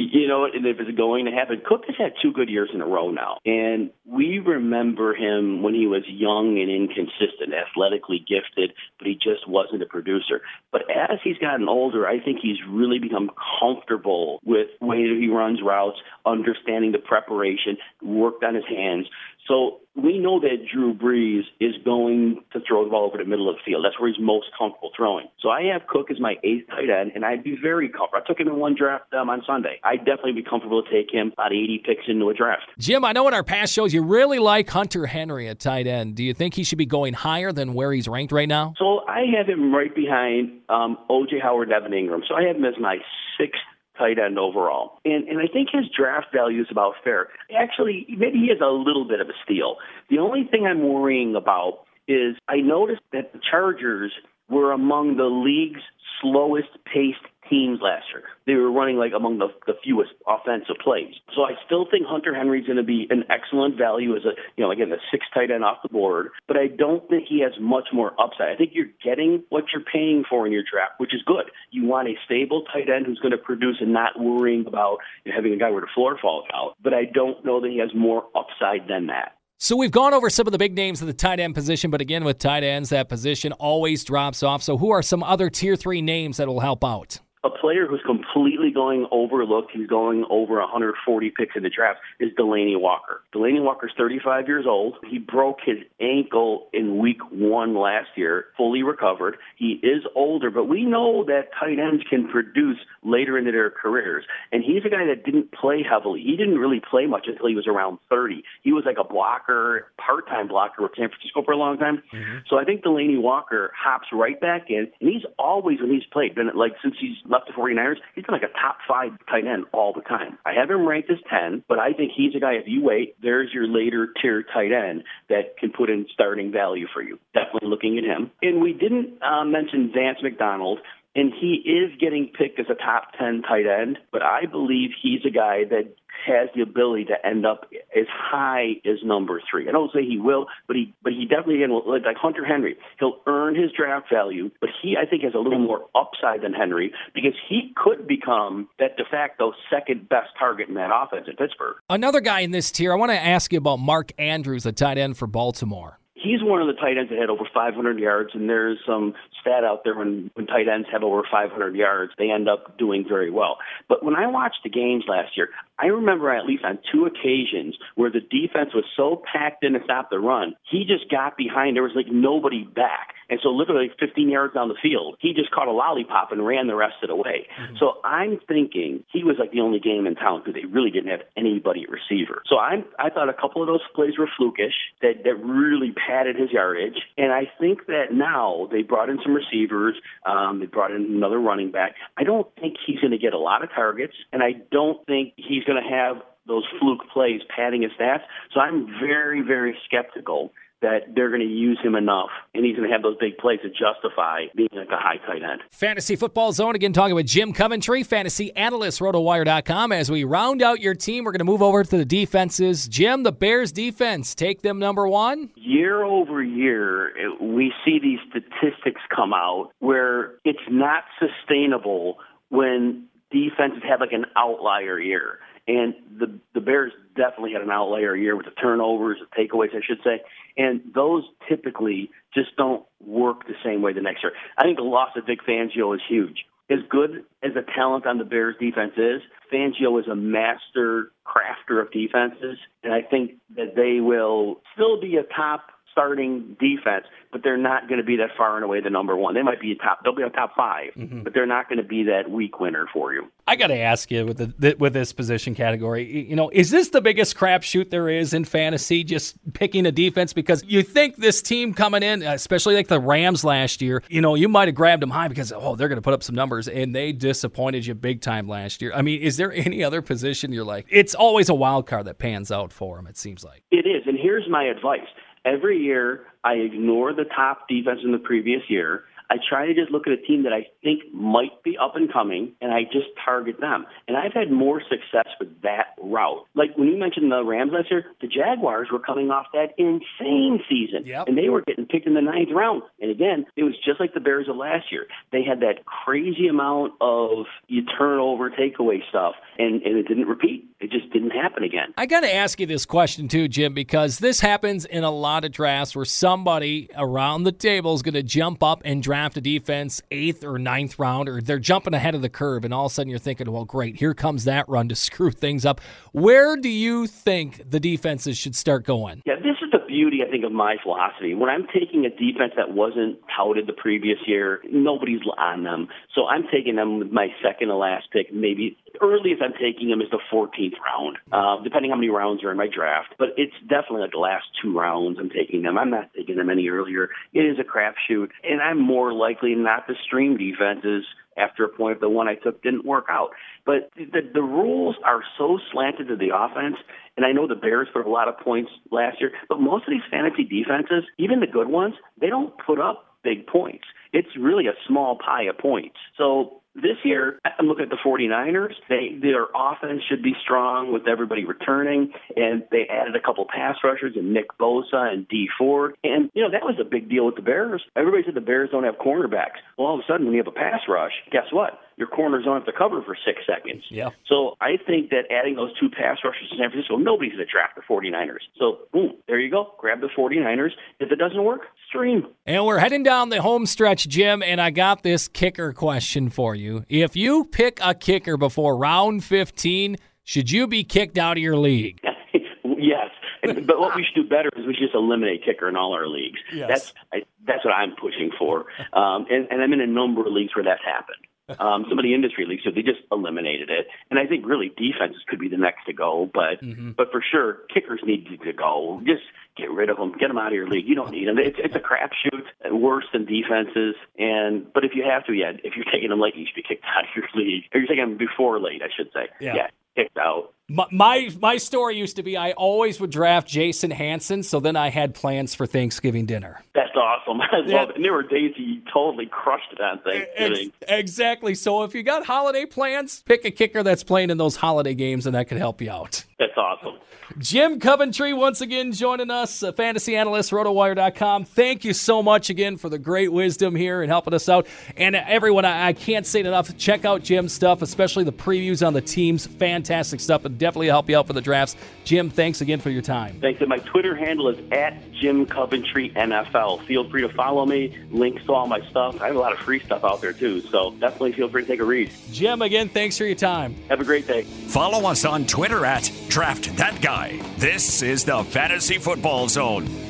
you know, and if it's going to happen, Cook has had two good years in a row now. And we remember him when he was young and inconsistent, athletically gifted, but he just wasn't a producer. But as he's gotten older, I think he's really become comfortable with way he runs routes, understanding the preparation, worked on his hands. So we know that Drew Brees is going to throw the ball over the middle of the field. That's where he's most comfortable throwing. So I have Cook as my eighth tight end, and I'd be very comfortable. I took him in one draft um, on Sunday. I'd definitely be comfortable to take him about 80 picks into a draft. Jim, I know in our past shows you really like Hunter Henry at tight end. Do you think he should be going higher than where he's ranked right now? So I have him right behind um, O.J. Howard, Evan Engram. So I have him as my sixth tight end overall. And and I think his draft value is about fair. Actually, maybe he has a little bit of a steal. The only thing I'm worrying about is I noticed that the Chargers were among the league's slowest paced teams last year. They were running like among the, the fewest offensive plays. So I still think Hunter Henry's going to be an excellent value as a, you know, again, the six tight end off the board, but I don't think he has much more upside. I think you're getting what you're paying for in your draft, which is good. You want a stable tight end who's going to produce and not worrying about you know, having a guy where the floor falls out, but I don't know that he has more upside than that. So we've gone over some of the big names of the tight end position, but again, with tight ends, that position always drops off. So who are some other tier three names that will help out? A player who's completely going overlooked, he's going over 140 picks in the draft, is Delanie Walker. Delanie Walker's 35 years old. He broke his ankle in week one last year, fully recovered. He is older, but we know that tight ends can produce later into their careers. And he's a guy that didn't play heavily. He didn't really play much until he was around 30. He was like a blocker, part time blocker with San Francisco for a long time. Mm-hmm. So I think Delanie Walker hops right back in, and he's always, when he's played, been like since he's left the 49ers, he's been like a top five tight end all the time. I have him ranked as 10, but I think he's a guy, if you wait, there's your later tier tight end that can put in starting value for you. Definitely looking at him. And we didn't uh, mention Vance McDonald and he is getting picked as a top 10 tight end, but I believe he's a guy that has the ability to end up as high as number three. I don't say he will, but he but he definitely again like Hunter Henry. He'll earn his draft value, but he I think has a little more upside than Henry because he could become that de facto second best target in that offense in Pittsburgh. Another guy in this tier, I want to ask you about Mark Andrews, the tight end for Baltimore he's one of the tight ends that had over 500 yards, and there's some stat out there when, when tight ends have over 500 yards, they end up doing very well. But when I watched the games last year, I remember at least on two occasions where the defense was so packed in to stop the run, he just got behind. There was like nobody back. And so literally 15 yards down the field, he just caught a lollipop and ran the rest of the way. Mm-hmm. So I'm thinking he was like the only game in town because they really didn't have anybody at receiver. So I'm, I thought a couple of those plays were flukish that, that really padded his yardage. And I think that now they brought in some receivers. Um, they brought in another running back. I don't think he's going to get a lot of targets, and I don't think he's going to have those fluke plays padding his stats. So I'm very, very skeptical that they're going to use him enough and he's going to have those big plays to justify being like a high tight end. Fantasy Football Zone again talking with Jim Coventry, fantasy analyst, rotowire.com. As we round out your team, we're going to move over to the defenses. Jim, the Bears defense, take them number one. Year over year, we see these statistics come out where it's not sustainable when defenses have like an outlier year. And the the Bears definitely had an outlier year with the turnovers, the takeaways, I should say, and those typically just don't work the same way the next year. I think the loss of Vic Fangio is huge. As good as the talent on the Bears defense is, Fangio is a master crafter of defenses, and I think that they will still be a top starting defense, but they're not going to be that far and away the number one. They might be a top. They'll be a top 5 mm-hmm. but they're not going to be that week winner for you. I got to ask you with the, with this position category, you know, is this the biggest crapshoot there is in fantasy? Just picking a defense because you think this team coming in, especially like the Rams last year, you know, you might have grabbed them high because oh they're going to put up some numbers, and they disappointed you big time last year. I mean, is there any other position you're like? It's always a wild card that pans out for them. It seems like it is, and here's my advice Every year, I ignore the top defense in the previous year I try to just look at a team that I think might be up and coming, and I just target them. And I've had more success with that route. Like when you mentioned the Rams last year, the Jaguars were coming off that insane season, yep. and they were getting picked in the ninth round. And again, it was just like the Bears of last year. They had that crazy amount of you turnover takeaway stuff, and, and it didn't repeat. It just didn't happen again. I got to ask you this question too, Jim, because this happens in a lot of drafts where somebody around the table is going to jump up and draft draft a defense eighth or ninth round, or they're jumping ahead of the curve, and all of a sudden you're thinking, well, great, here comes that run to (laughs) screw things up. Where do you think the defenses should start going? Yeah, this is the beauty, I think, of my philosophy. When I'm taking a defense that wasn't touted the previous year, nobody's on them. So I'm taking them with my second to last pick, maybe earliest I'm taking them is the 14th round, uh, depending how many rounds are in my draft. But it's definitely like the last two rounds I'm taking them. I'm not taking them any earlier. It is a crapshoot, and I'm more likely not to stream defenses after a point if the one I took didn't work out. But the, the rules are so slanted to the offense, and I know the Bears put a lot of points last year, but most of these fantasy defenses, even the good ones, they don't put up big points. It's really a small pie of points. So this year, I'm looking at the 49ers. They their offense should be strong with everybody returning, and they added a couple pass rushers and Nick Bosa and Dee Ford. And you know that was a big deal with the Bears. Everybody said the Bears don't have cornerbacks. Well, all of a sudden, when you have a pass rush, guess what? your corners don't have to cover for six seconds. Yeah. So I think that adding those two pass rushers to San Francisco, nobody's going to draft the 49ers. So, boom, there you go. Grab the 49ers. If it doesn't work, stream. And we're heading down the home stretch, Jim, and I got this kicker question for you. If you pick a kicker before round 15, should you be kicked out of your league? (laughs) yes. but what we should do better is we should just eliminate kicker in all our leagues. Yes. That's I, that's what I'm pushing for, um, and, and I'm in a number of leagues where that's happened. Um, some of the industry leagues, so they just eliminated it. And I think really defenses could be the next to go, but Mm-hmm. but for sure kickers need to go. Just get rid of them, get them out of your league. You don't need them. It's it's a crapshoot, worse than defenses. And but if you have to, yeah, if you're taking them late, you should be kicked (laughs) out of your league, or you're taking them before late, I should say. Yeah. Kicked out. My, my my story used to be I always would draft Jason Hanson, so then I had plans for Thanksgiving dinner. That's awesome. (laughs) I Yeah. love it. And there were days he totally crushed it on Ex- exactly. So if you got holiday plans, pick a kicker that's playing in those holiday games, and that could help you out. That's awesome. Jim Coventry once again joining us, a fantasy analyst, rotowire.com. Thank you so much again for the great wisdom here and helping us out. And everyone, I, I can't say it enough. Check out Jim's stuff, especially the previews on the teams. Fantastic stuff, and definitely help you out for the drafts. Jim, thanks again for your time. Thanks. And my Twitter handle is at Jim Coventry NFL. Feel free to follow me. Links to all my stuff. I have a lot of free stuff out there too, so definitely feel free to take a read. Jim, again, thanks for your time. Have a great day. Follow us on Twitter at Draft That Guy. This is the Fantasy Football Zone.